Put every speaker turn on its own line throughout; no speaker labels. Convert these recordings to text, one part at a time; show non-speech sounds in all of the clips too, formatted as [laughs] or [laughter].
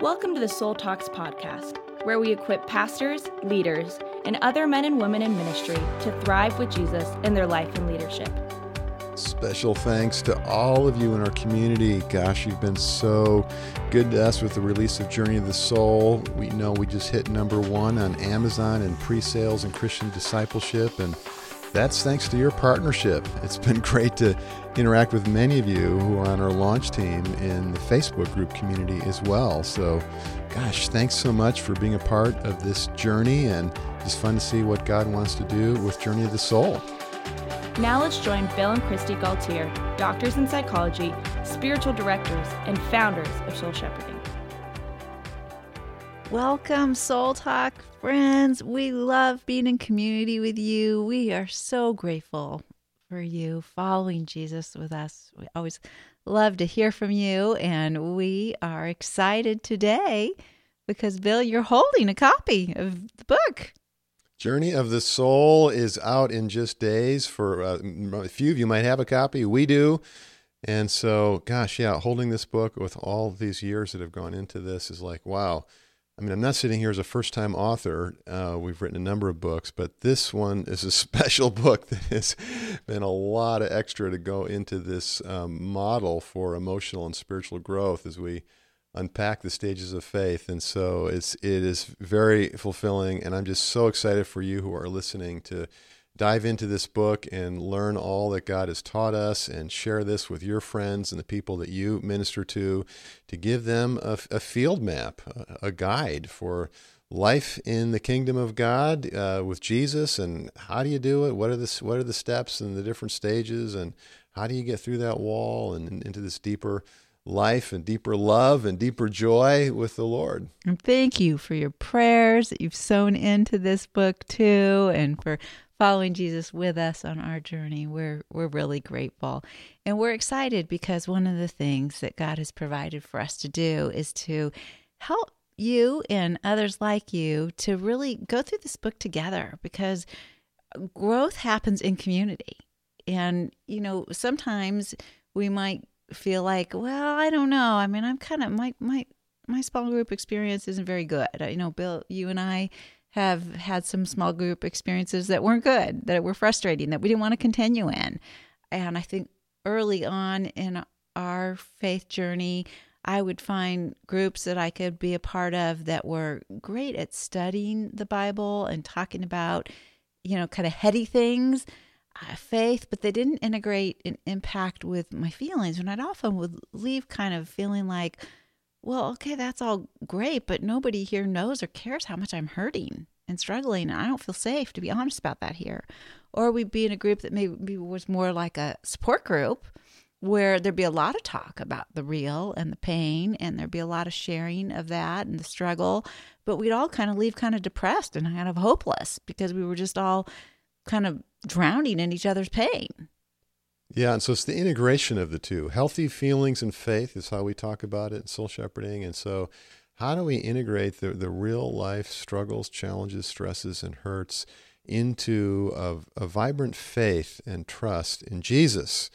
Welcome to the Soul Talks podcast, where we equip pastors, leaders, and other men and women in ministry to thrive with Jesus in their life and leadership.
Special thanks to all of you in our community. Gosh, you've been so good to us with the release of Journey of the Soul. We know we just hit number one on Amazon and pre sales and Christian discipleship. And that's thanks to your partnership. It's been [laughs] great to interact with many of you who are on our launch team in the Facebook group community as well. So, gosh, thanks so much for being a part of this journey and just fun to see what God wants to do with Journey of the Soul.
Now let's join Bill and Kristi Gaultiere, doctors in psychology, spiritual directors, and founders of Soul Shepherding.
Welcome, Soul Talk friends. We love being in community with you. We are so grateful for you following Jesus with us. We always love to hear from you, and we are excited today because, Bill, you're holding a copy of the book.
Journey of the Soul is out in just days. For uh, a few of you might have a copy. We do. And so, gosh, yeah, holding this book with all these years that have gone into this is like, wow. I mean, I'm not sitting here as a first time author. Uh, we've written a number of books, but this one is a [laughs] special book that has been a lot of extra to go into this um, model for emotional and spiritual growth as we unpack the stages of faith. And so it's, it is very fulfilling. And I'm just so excited for you who are listening to dive into this book and learn all that God has taught us and share this with your friends and the people that you minister to to give them a, a field map, a, guide for life in the kingdom of God uh, with Jesus and how do you do it? What are the what are the steps and the different stages and how do you get through that wall and into this deeper life and deeper love and deeper joy with the Lord.
And thank you for your prayers that you've sown into this book too and for following Jesus with us on our journey. We're we're really grateful. And we're excited because one of the things that God has provided for us to do is to help you and others like you to really go through this book together because growth happens in community. And you know, sometimes we might feel like, well, I don't know. I mean, I'm kind of my my my small group experience isn't very good. You know, Bill, you and I have had some small group experiences that weren't good, that were frustrating, that we didn't want to continue in. And I think early on in our faith journey, I would find groups that I could be a part of that were great at studying the Bible and talking about, you know, kind of heady things, uh, faith, but they didn't integrate an impact with my feelings. And I'd often would leave kind of feeling like, well, okay, that's all great, but nobody here knows or cares how much I'm hurting and struggling. And I don't feel safe to be honest about that here. Or we'd be in a group that maybe was more like a support group where there'd be a lot of talk about the real and the pain, and there'd be a lot of sharing of that and the struggle. But we'd all kind of leave kind of depressed and kind of hopeless because we were just all kind of drowning in each other's pain.
Yeah, and so it's the integration of the two. Healthy feelings and faith is how we talk about it in soul shepherding. And so, how do we integrate the, the real life struggles, challenges, stresses, and hurts into a, a vibrant faith and trust in Jesus?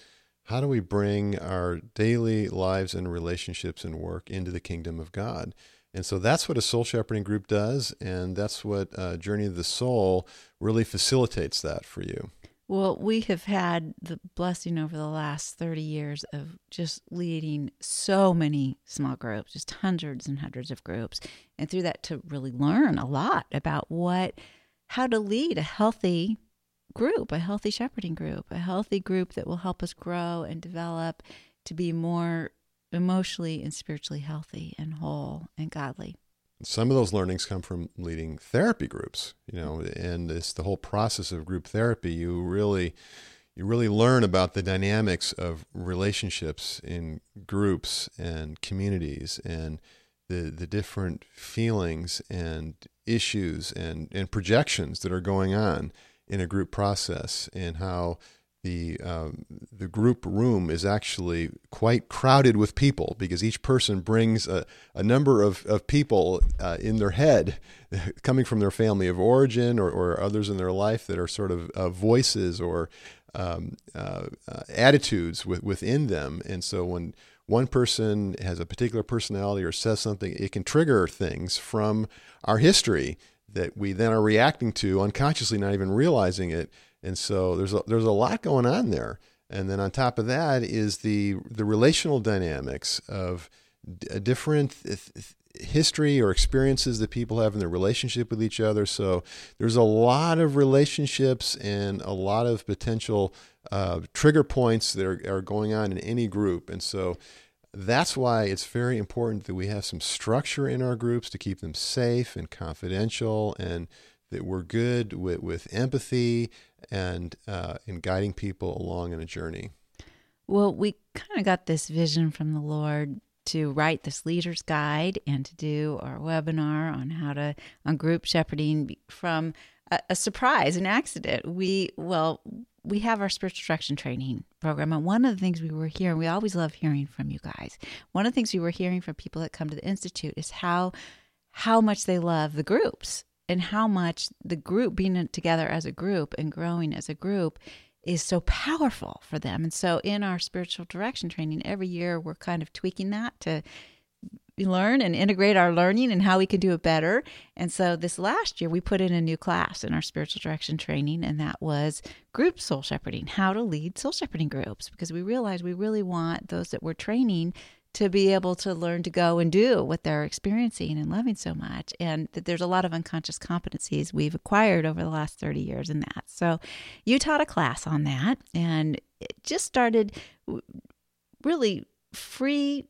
How do we bring our daily lives and relationships and work into the kingdom of God? And so that's what a soul shepherding group does, and that's what uh, Journey of the Soul really facilitates that for you.
Well, we have had the blessing over the last 30 years of just leading so many small groups, just hundreds and hundreds of groups. And through that, to really learn a lot about what, how to lead a healthy group, a healthy shepherding group, a healthy group that will help us grow and develop to be more emotionally and spiritually healthy and whole and godly
some of those learnings come from leading therapy groups you know and it's the whole process of group therapy you really you really learn about the dynamics of relationships in groups and communities and the the different feelings and issues and and projections that are going on in a group process and how the um, the group room is actually quite crowded with people because each person brings a, a number of, of people uh, in their head [laughs] coming from their family of origin or, or others in their life that are sort of uh, voices or um, uh, uh attitudes with, within them and so when one person has a particular personality or says something, it can trigger things from our history that we then are reacting to unconsciously, not even realizing it. And so there's a, there's a lot going on there. And then on top of that is the the relational dynamics of a different history or experiences that people have in their relationship with each other. So there's a lot of relationships and a lot of potential uh, trigger points that are, are going on in any group. And so that's why it's very important that we have some structure in our groups to keep them safe and confidential and that we're good with, with empathy and uh, in guiding people along in a journey.
Well, we kind of got this vision from the Lord to write this leader's guide and to do our webinar on how to on group shepherding from a, a surprise, an accident. We well, we have our spiritual direction training program, and one of the things we were hearing, we always love hearing from you guys. One of the things we were hearing from people that come to the institute is how how much they love the groups and how much the group being together as a group and growing as a group is so powerful for them. And so in our spiritual direction training every year we're kind of tweaking that to learn and integrate our learning and how we can do it better. And so this last year we put in a new class in our spiritual direction training and that was group soul shepherding, how to lead soul shepherding groups because we realized we really want those that we're training to be able to learn to go and do what they're experiencing and loving so much. And that there's a lot of unconscious competencies we've acquired over the last 30 years in that. So you taught a class on that and it just started really freely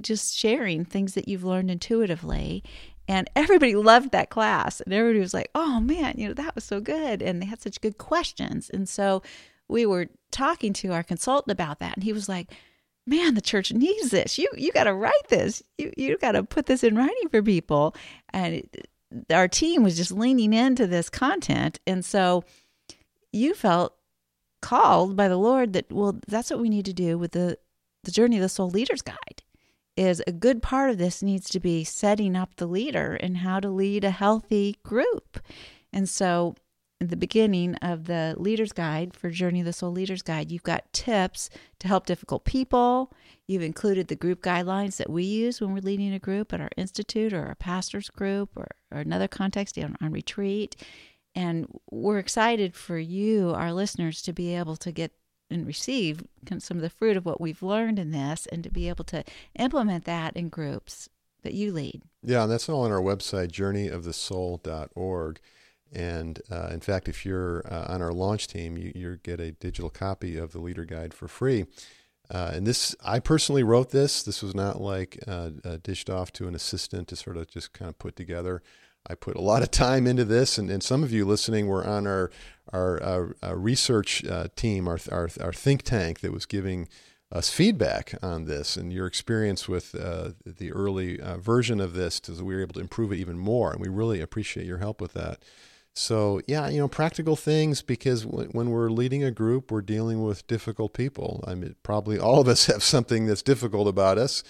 just sharing things that you've learned intuitively. And everybody loved that class. And everybody was like, oh man, you know, that was so good. And they had such good questions. And so we were talking to our consultant about that. And he was like, man, the church needs this. You you got to write this. You you got to put this in writing for people. And it, our team was just leaning into this content, and so you felt called by the Lord that well, that's what we need to do with the the journey of the soul leaders guide. Is a good part of this needs to be setting up the leader and how to lead a healthy group. And so the beginning of the Leader's Guide for Journey of the Soul Leader's Guide, you've got tips to help difficult people. You've included the group guidelines that we use when we're leading a group at our institute or our pastor's group or, or another context on, on retreat. And we're excited for you, our listeners, to be able to get and receive some of the fruit of what we've learned in this and to be able to implement that in groups that you lead.
Yeah, and that's all on our website, journeyofthesoul.org. And uh, in fact, if you're uh, on our launch team, you, you get a digital copy of the leader guide for free. Uh, and this, I personally wrote this. This was not like uh, uh, dished off to an assistant to sort of just kind of put together. I put a lot of time into this, and, and some of you listening were on our our, our, our research uh, team, our, our our think tank that was giving us feedback on this and your experience with uh, the early uh, version of this so we were able to improve it even more and we really appreciate your help with that so, yeah, you know, practical things because when we're leading a group, we're dealing with difficult people. I mean, probably all of us [laughs] have something that's difficult about us.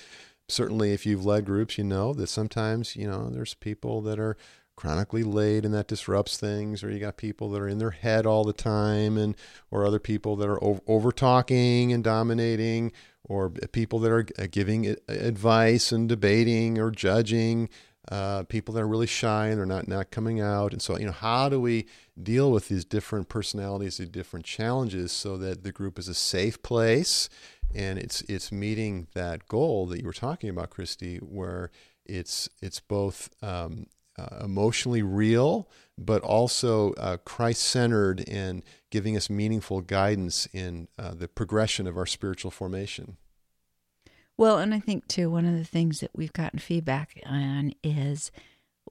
Certainly, if you've led groups, you know that sometimes, you know, there's people that are chronically late and that disrupts things or you got people that are in their head all the time and or other people that are over, talking and dominating or people that are giving advice and debating or judging uh, people that are really shy and they're not not coming out. And so, you know, how do we deal with these different personalities, these different challenges, so that the group is a safe place and it's it's meeting that goal that you were talking about, Kristi, where it's it's both um, uh, emotionally real, but also uh, Christ centered and giving us meaningful guidance in uh, the progression of our spiritual formation.
Well, and I think too, one of the things that we've gotten feedback on is,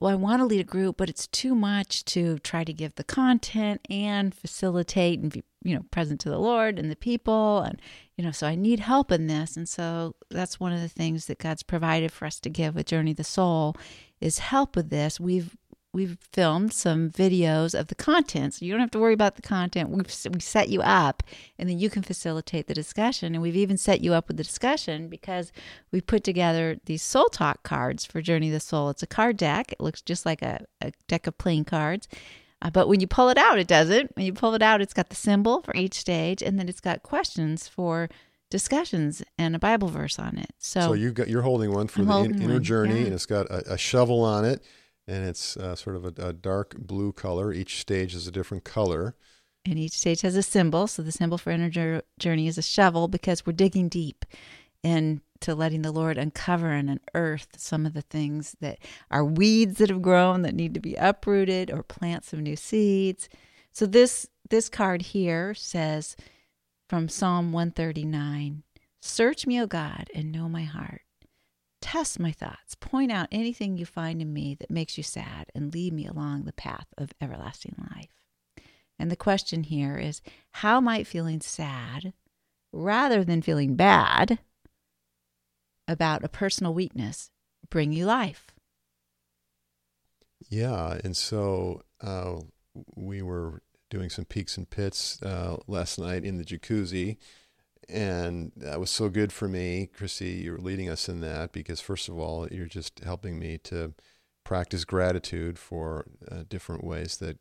well, I want to lead a group, but it's too much to try to give the content and facilitate and be, you know, present to the Lord and the people. And, you know, so I need help in this. And so that's one of the things that God's provided for us to give with Journey the Soul is help with this. We've we've filmed some videos of the content, so you don't have to worry about the content. We've we set you up, and then you can facilitate the discussion. And we've even set you up with the discussion because we put together these Soul Talk cards for Journey of the Soul. It's a card deck. It looks just like a, a deck of playing cards. Uh, but when you pull it out, it doesn't. When you pull it out, it's got the symbol for each stage, and then it's got questions for discussions and a Bible verse on it. So,
So you've got you're holding one for
I'm
the in, inner
one,
journey,
yeah.
and it's got a, a shovel on it, and it's uh, sort of a, a dark blue color. Each stage is a different color.
and each stage has a symbol. So the symbol for inner journey is a shovel because we're digging deep into letting the Lord uncover and unearth some of the things that are weeds that have grown that need to be uprooted or plant some new seeds. So this this card here says from Psalm 139, "Search me, O God, and know my heart. Test my thoughts. Point out anything you find in me that makes you sad and lead me along the path of everlasting life." And the question here is how might feeling sad rather than feeling bad about a personal weakness bring you life?
Yeah, and so uh, we were doing some peaks and pits uh, last night in the jacuzzi, and that was so good for me. Chrissy, you're leading us in that because first of all, you're just helping me to practice gratitude for uh, different ways that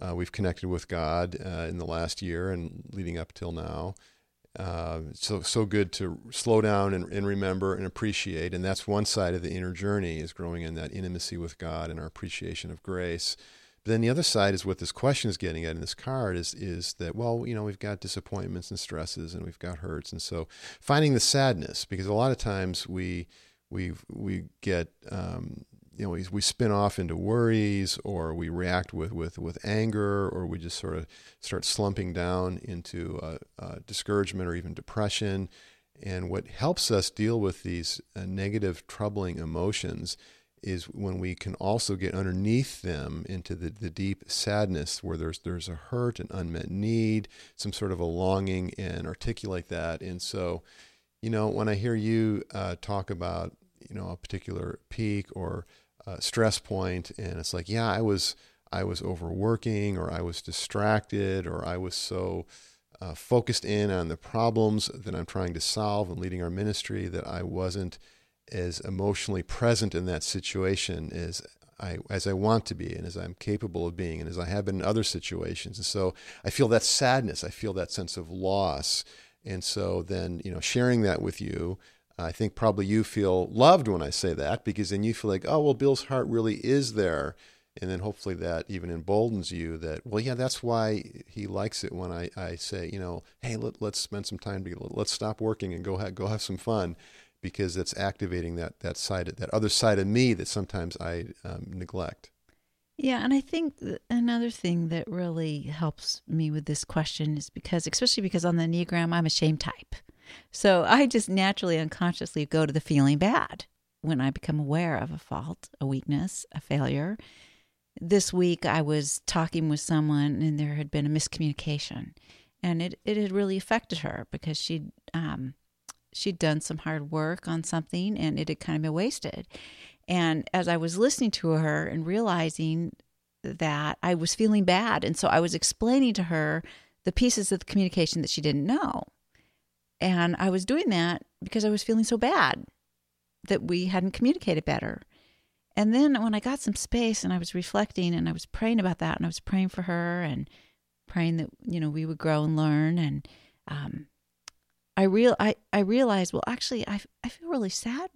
uh, we've connected with God uh, in the last year and leading up till now. Uh, so so good to slow down and, and remember and appreciate, and that's one side of the inner journey is growing in that intimacy with God and our appreciation of grace. But then the other side is what this question is getting at in this card is is that well you know we've got disappointments and stresses and we've got hurts. And so finding the sadness because a lot of times we we we get um, you know we, spin off into worries or we react with with with anger or we just sort of start slumping down into uh, uh, discouragement or even depression. And what helps us deal with these uh, negative troubling emotions is when we can also get underneath them into the, the deep sadness where there's there's a hurt an unmet need some sort of a longing and articulate that. And so you know when i hear you uh, talk about you know a particular peak or uh, stress point and it's like yeah i was i was overworking or i was distracted or i was so uh, focused in on the problems that i'm trying to solve and leading our ministry that i wasn't as emotionally present in that situation as I, as I want to be and as I'm capable of being and as I have been in other situations. And so I feel that sadness. I feel that sense of loss. And so then, you know, sharing that with you, I think probably you feel loved when I say that because then you feel like, oh, well, Bill's heart really is there. And then hopefully that even emboldens you that, well, yeah, that's why he likes it when I, I say, you know, hey, let, let's spend some time together. Let's stop working and go have, go have some fun because it's activating that that side that other side of me that sometimes I um, neglect.
Yeah, and I think another thing that really helps me with this question is because, especially because on the Enneagram, I'm a shame type. So I just naturally, unconsciously go to the feeling bad when I become aware of a fault, a weakness, a failure. This week, I was talking with someone and there had been a miscommunication, and it, it had really affected her because she'd um, she'd done some hard work on something and it had kind of been wasted. And as I was listening to her and realizing that I was feeling bad, and so I was explaining to her the pieces of the communication that she didn't know. And I was doing that because I was feeling so bad that we hadn't communicated better. And then when I got some space and I was reflecting and I was praying about that and I was praying for her and praying that, you know, we would grow and learn and um, I real I, I realized, well, actually, I, I feel really sad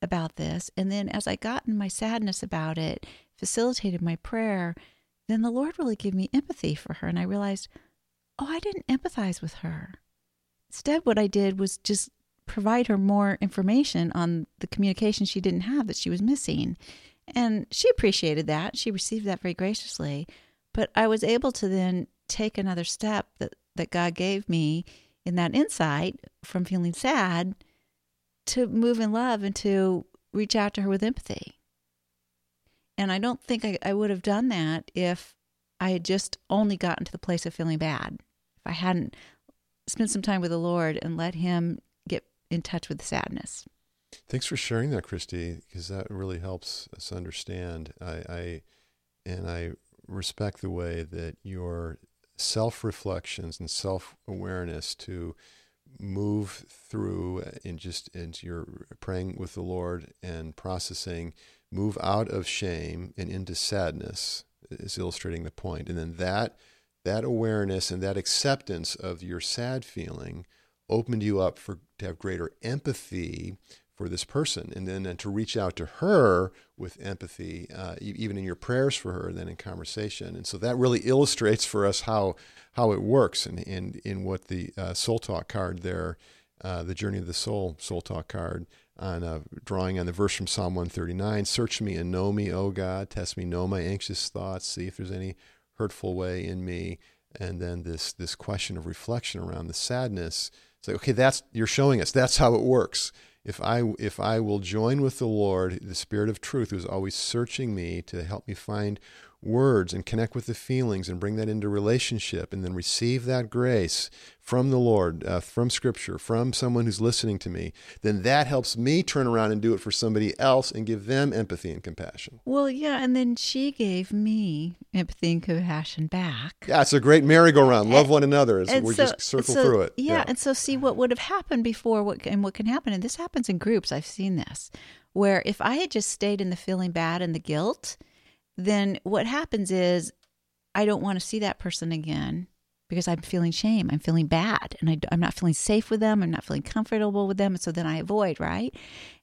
about this. And then as I got in my sadness about it, facilitated my prayer, then the Lord really gave me empathy for her. And I realized, oh, I didn't empathize with her. Instead, what I did was just provide her more information on the communication she didn't have that she was missing. And she appreciated that. She received that very graciously. But I was able to then take another step that, that God gave me in that insight from feeling sad to move in love and to reach out to her with empathy. And I don't think I, I would have done that if I had just only gotten to the place of feeling bad. If I hadn't spent some time with the Lord and let Him get in touch with the sadness.
Thanks for sharing that, Kristi, because that really helps us understand. I, I and I respect the way that your self reflections and self awareness to move through and just into your praying with the Lord and processing, move out of shame and into sadness is illustrating the point. And then that that awareness and that acceptance of your sad feeling opened you up for to have greater empathy for this person and then and to reach out to her with empathy uh, even in your prayers for her and then in conversation. And so that really illustrates for us how how it works and in, in, in what the uh, soul talk card there uh, the journey of the soul soul talk card on uh, drawing on the verse from psalm 139 search me and know me o god. Test me know my anxious thoughts. See if there's any hurtful way in me. And then this this question of reflection around the sadness. It's like okay that's you're showing us. That's how it works if I if I will join with the Lord, the Spirit of Truth, who's always searching me to help me find words and connect with the feelings and bring that into relationship and then receive that grace from the Lord, uh, from Scripture, from someone who's listening to me, then that helps me turn around and do it for somebody else and give them empathy and compassion.
Well, yeah, and then she gave me empathy and compassion back.
Yeah, it's a great merry-go-round. Love and, one another as we so, just circle
so,
through it.
Yeah, yeah, and so see what would have happened before, what and what can happen, and this happens in groups. I've seen this, where if I had just stayed in the feeling bad and the guilt then what happens is I don't want to see that person again because I'm feeling shame. I'm feeling bad and I, am not feeling safe with them. I'm not feeling comfortable with them. And so then I avoid, right?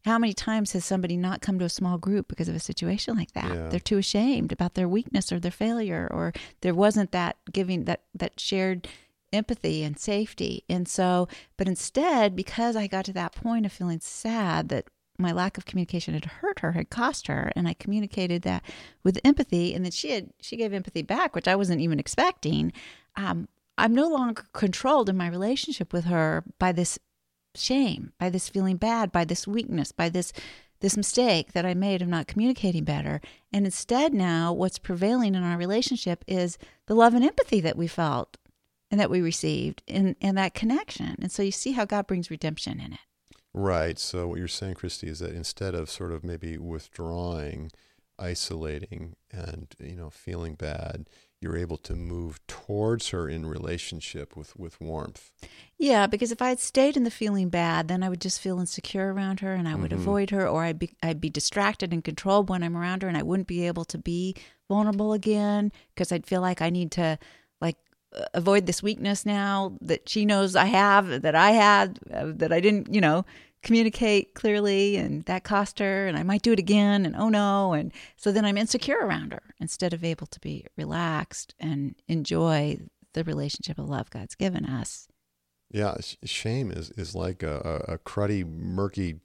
How many times has somebody not come to a small group because of a situation like that? Yeah. They're too ashamed about their weakness or their failure, or there wasn't that giving, that, that shared empathy and safety. And so, but instead, because I got to that point of feeling sad that my lack of communication had hurt her, had cost her, and I communicated that with empathy, and then she had she gave empathy back, which I wasn't even expecting. Um, I'm no longer controlled in my relationship with her by this shame, by this feeling bad, by this weakness, by this this mistake that I made of not communicating better. And instead, now what's prevailing in our relationship is the love and empathy that we felt and that we received and, and that connection. And so you see how God brings redemption in it.
Right. So what you're saying, Kristi, is that instead of sort of maybe withdrawing, isolating, and you know feeling bad, you're able to move towards her in relationship with with warmth.
Yeah, because if I had stayed in the feeling bad, then I would just feel insecure around her, and I would mm-hmm. avoid her, or I'd be I'd be distracted and controlled when I'm around her, and I wouldn't be able to be vulnerable again because I'd feel like I need to avoid this weakness now that she knows I have, that I had, uh, that I didn't, you know, communicate clearly and that cost her and I might do it again and oh no and so then I'm insecure around her instead of able to be relaxed and enjoy the relationship of love God's given us.
Yeah, shame is is like a, a cruddy, murky,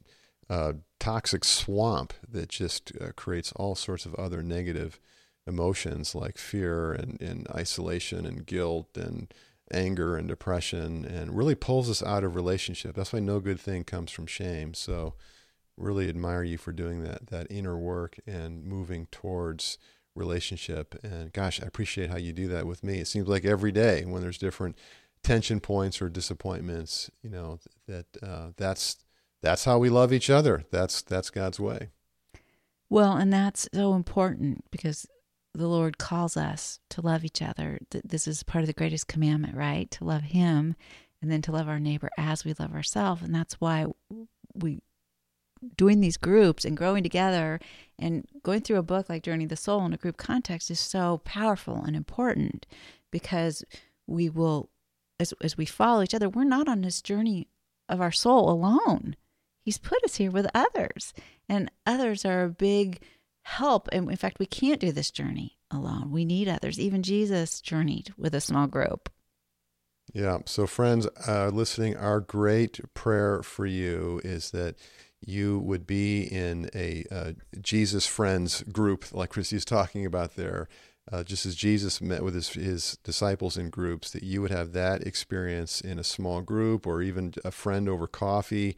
uh, toxic swamp that just uh, creates all sorts of other negative emotions like fear and, and isolation and guilt and anger and depression and really pulls us out of relationship. That's why no good thing comes from shame. So really admire you for doing that that inner work and moving towards relationship and gosh, I appreciate how you do that with me. It seems like every day when there's different tension points or disappointments, you know, that uh, that's that's how we love each other. That's that's God's way.
Well, and that's so important because the Lord calls us to love each other. This is part of the greatest commandment, right? To love Him and then to love our neighbor as we love ourselves. And that's why we doing these groups and growing together and going through a book like Journey of the Soul in a group context is so powerful and important because we will as as we follow each other, we're not on this journey of our soul alone. He's put us here with others. And others are a big help. And in fact, we can't do this journey alone. We need others. Even Jesus journeyed with a small group.
Yeah. So, friends uh, listening, our great prayer for you is that you would be in a uh, Jesus Friends group, like Kristi's talking about there. Uh, just as Jesus met with his, his disciples in groups, that you would have that experience in a small group or even a friend over coffee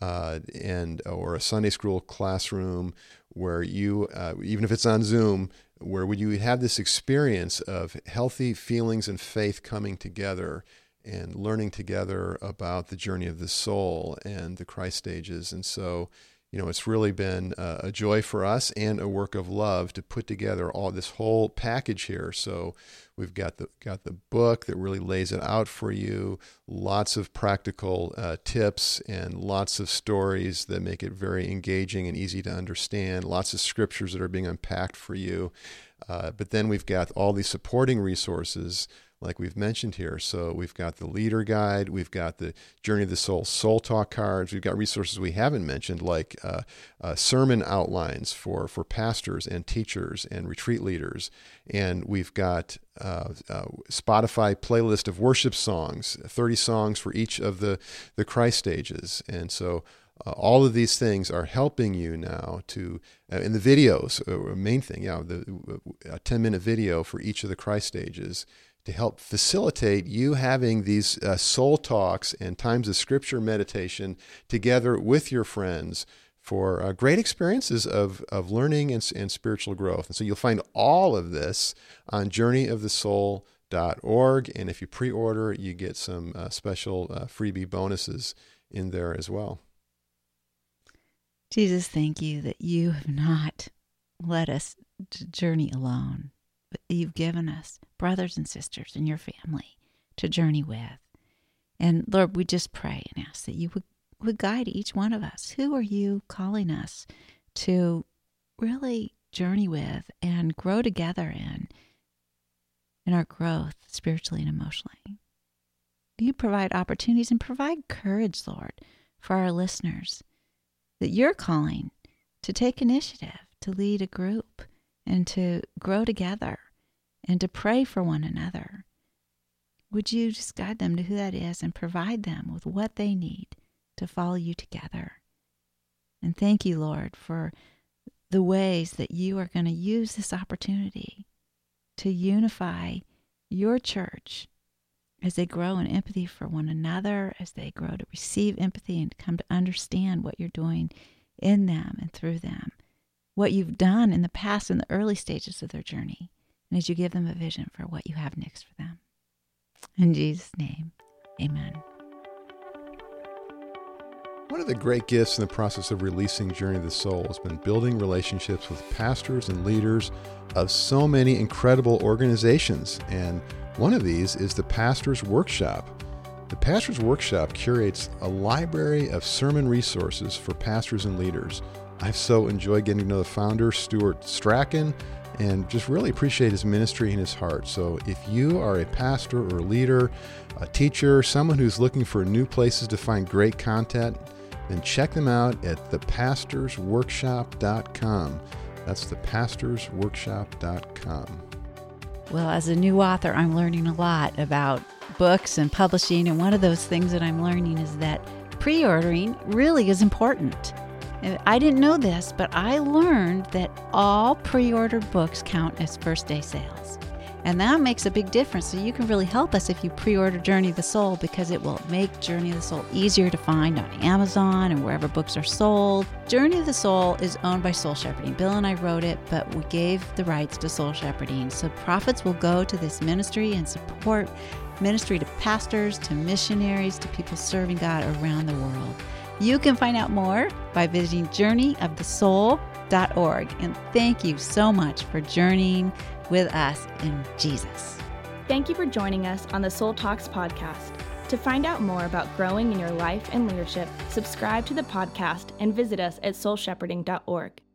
uh, and or a Sunday school classroom where you, uh, even if it's on Zoom, where would you have this experience of healthy feelings and faith coming together and learning together about the journey of the soul and the Christ stages. And so you know, it's really been a joy for us and a work of love to put together all this whole package here. So we've got the got the book that really lays it out for you, lots of practical uh, tips and lots of stories that make it very engaging and easy to understand. Lots of scriptures that are being unpacked for you. Uh, but then we've got all these supporting resources like we've mentioned here. So we've got the leader guide, we've got the Journey of the Soul soul talk cards, we've got resources we haven't mentioned like uh, uh, sermon outlines for for pastors and teachers and retreat leaders, and we've got uh, uh, Spotify playlist of worship songs, 30 songs for each of the the Christ stages, and so. Uh, all of these things are helping you now to uh, in the videos uh, main thing yeah the a 10 minute video for each of the christ stages to help facilitate you having these uh, soul talks and times of scripture meditation together with your friends for uh, great experiences of, of learning and, and spiritual growth. And so you'll find all of this on journeyofthesoul.org. And if you pre order, you get some uh, special uh, freebie bonuses in there as well.
Jesus, thank you that you have not let us journey alone but you've given us brothers and sisters in your family to journey with. And Lord, we just pray and ask that you would, would guide each one of us. Who are you calling us to really journey with and grow together in in our growth spiritually and emotionally? You provide opportunities and provide courage, Lord, for our listeners that you're calling to take initiative, to lead a group, and to grow together and to pray for one another. Would you just guide them to who that is and provide them with what they need to follow you together? And thank you, Lord, for the ways that you are going to use this opportunity to unify your church as they grow in empathy for one another, as they grow to receive empathy and come to understand what you're doing in them and through them what you've done in the past in the early stages of their journey, and as you give them a vision for what you have next for them. In Jesus' name, amen.
One of the great gifts in the process of releasing Journey of the Soul has been building relationships with pastors and leaders of so many incredible organizations. And one of these is the Pastor's Workshop. The Pastor's Workshop curates a library of sermon resources for pastors and leaders I've so enjoyed getting to know the founder, Stuart Strachan, and just really appreciate his ministry and his heart. So if you are a pastor or a leader, a teacher, someone who's looking for new places to find great content, then check them out at thepastorsworkshop.com. That's thepastorsworkshop.com.
Well, as a new author, I'm learning a lot about books and publishing, and one of those things that I'm learning is that pre ordering really is important. I didn't know this, but I learned that all pre ordered books count as first day sales. And that makes a big difference. So you can really help us if you pre order Journey of the Soul because it will make Journey of the Soul easier to find on Amazon and wherever books are sold. Journey of the Soul is owned by Soul Shepherding. Bill and I wrote it, but we gave the rights to Soul Shepherding. So profits will go to this ministry and support ministry to pastors, to missionaries, to people serving God around the world. You can find out more by visiting journeyofthesoul.org. And thank you so much for journeying with us in Jesus.
Thank you for joining us on the Soul Talks podcast. To find out more about growing in your life and leadership, subscribe to the podcast and visit us at soulshepherding.org.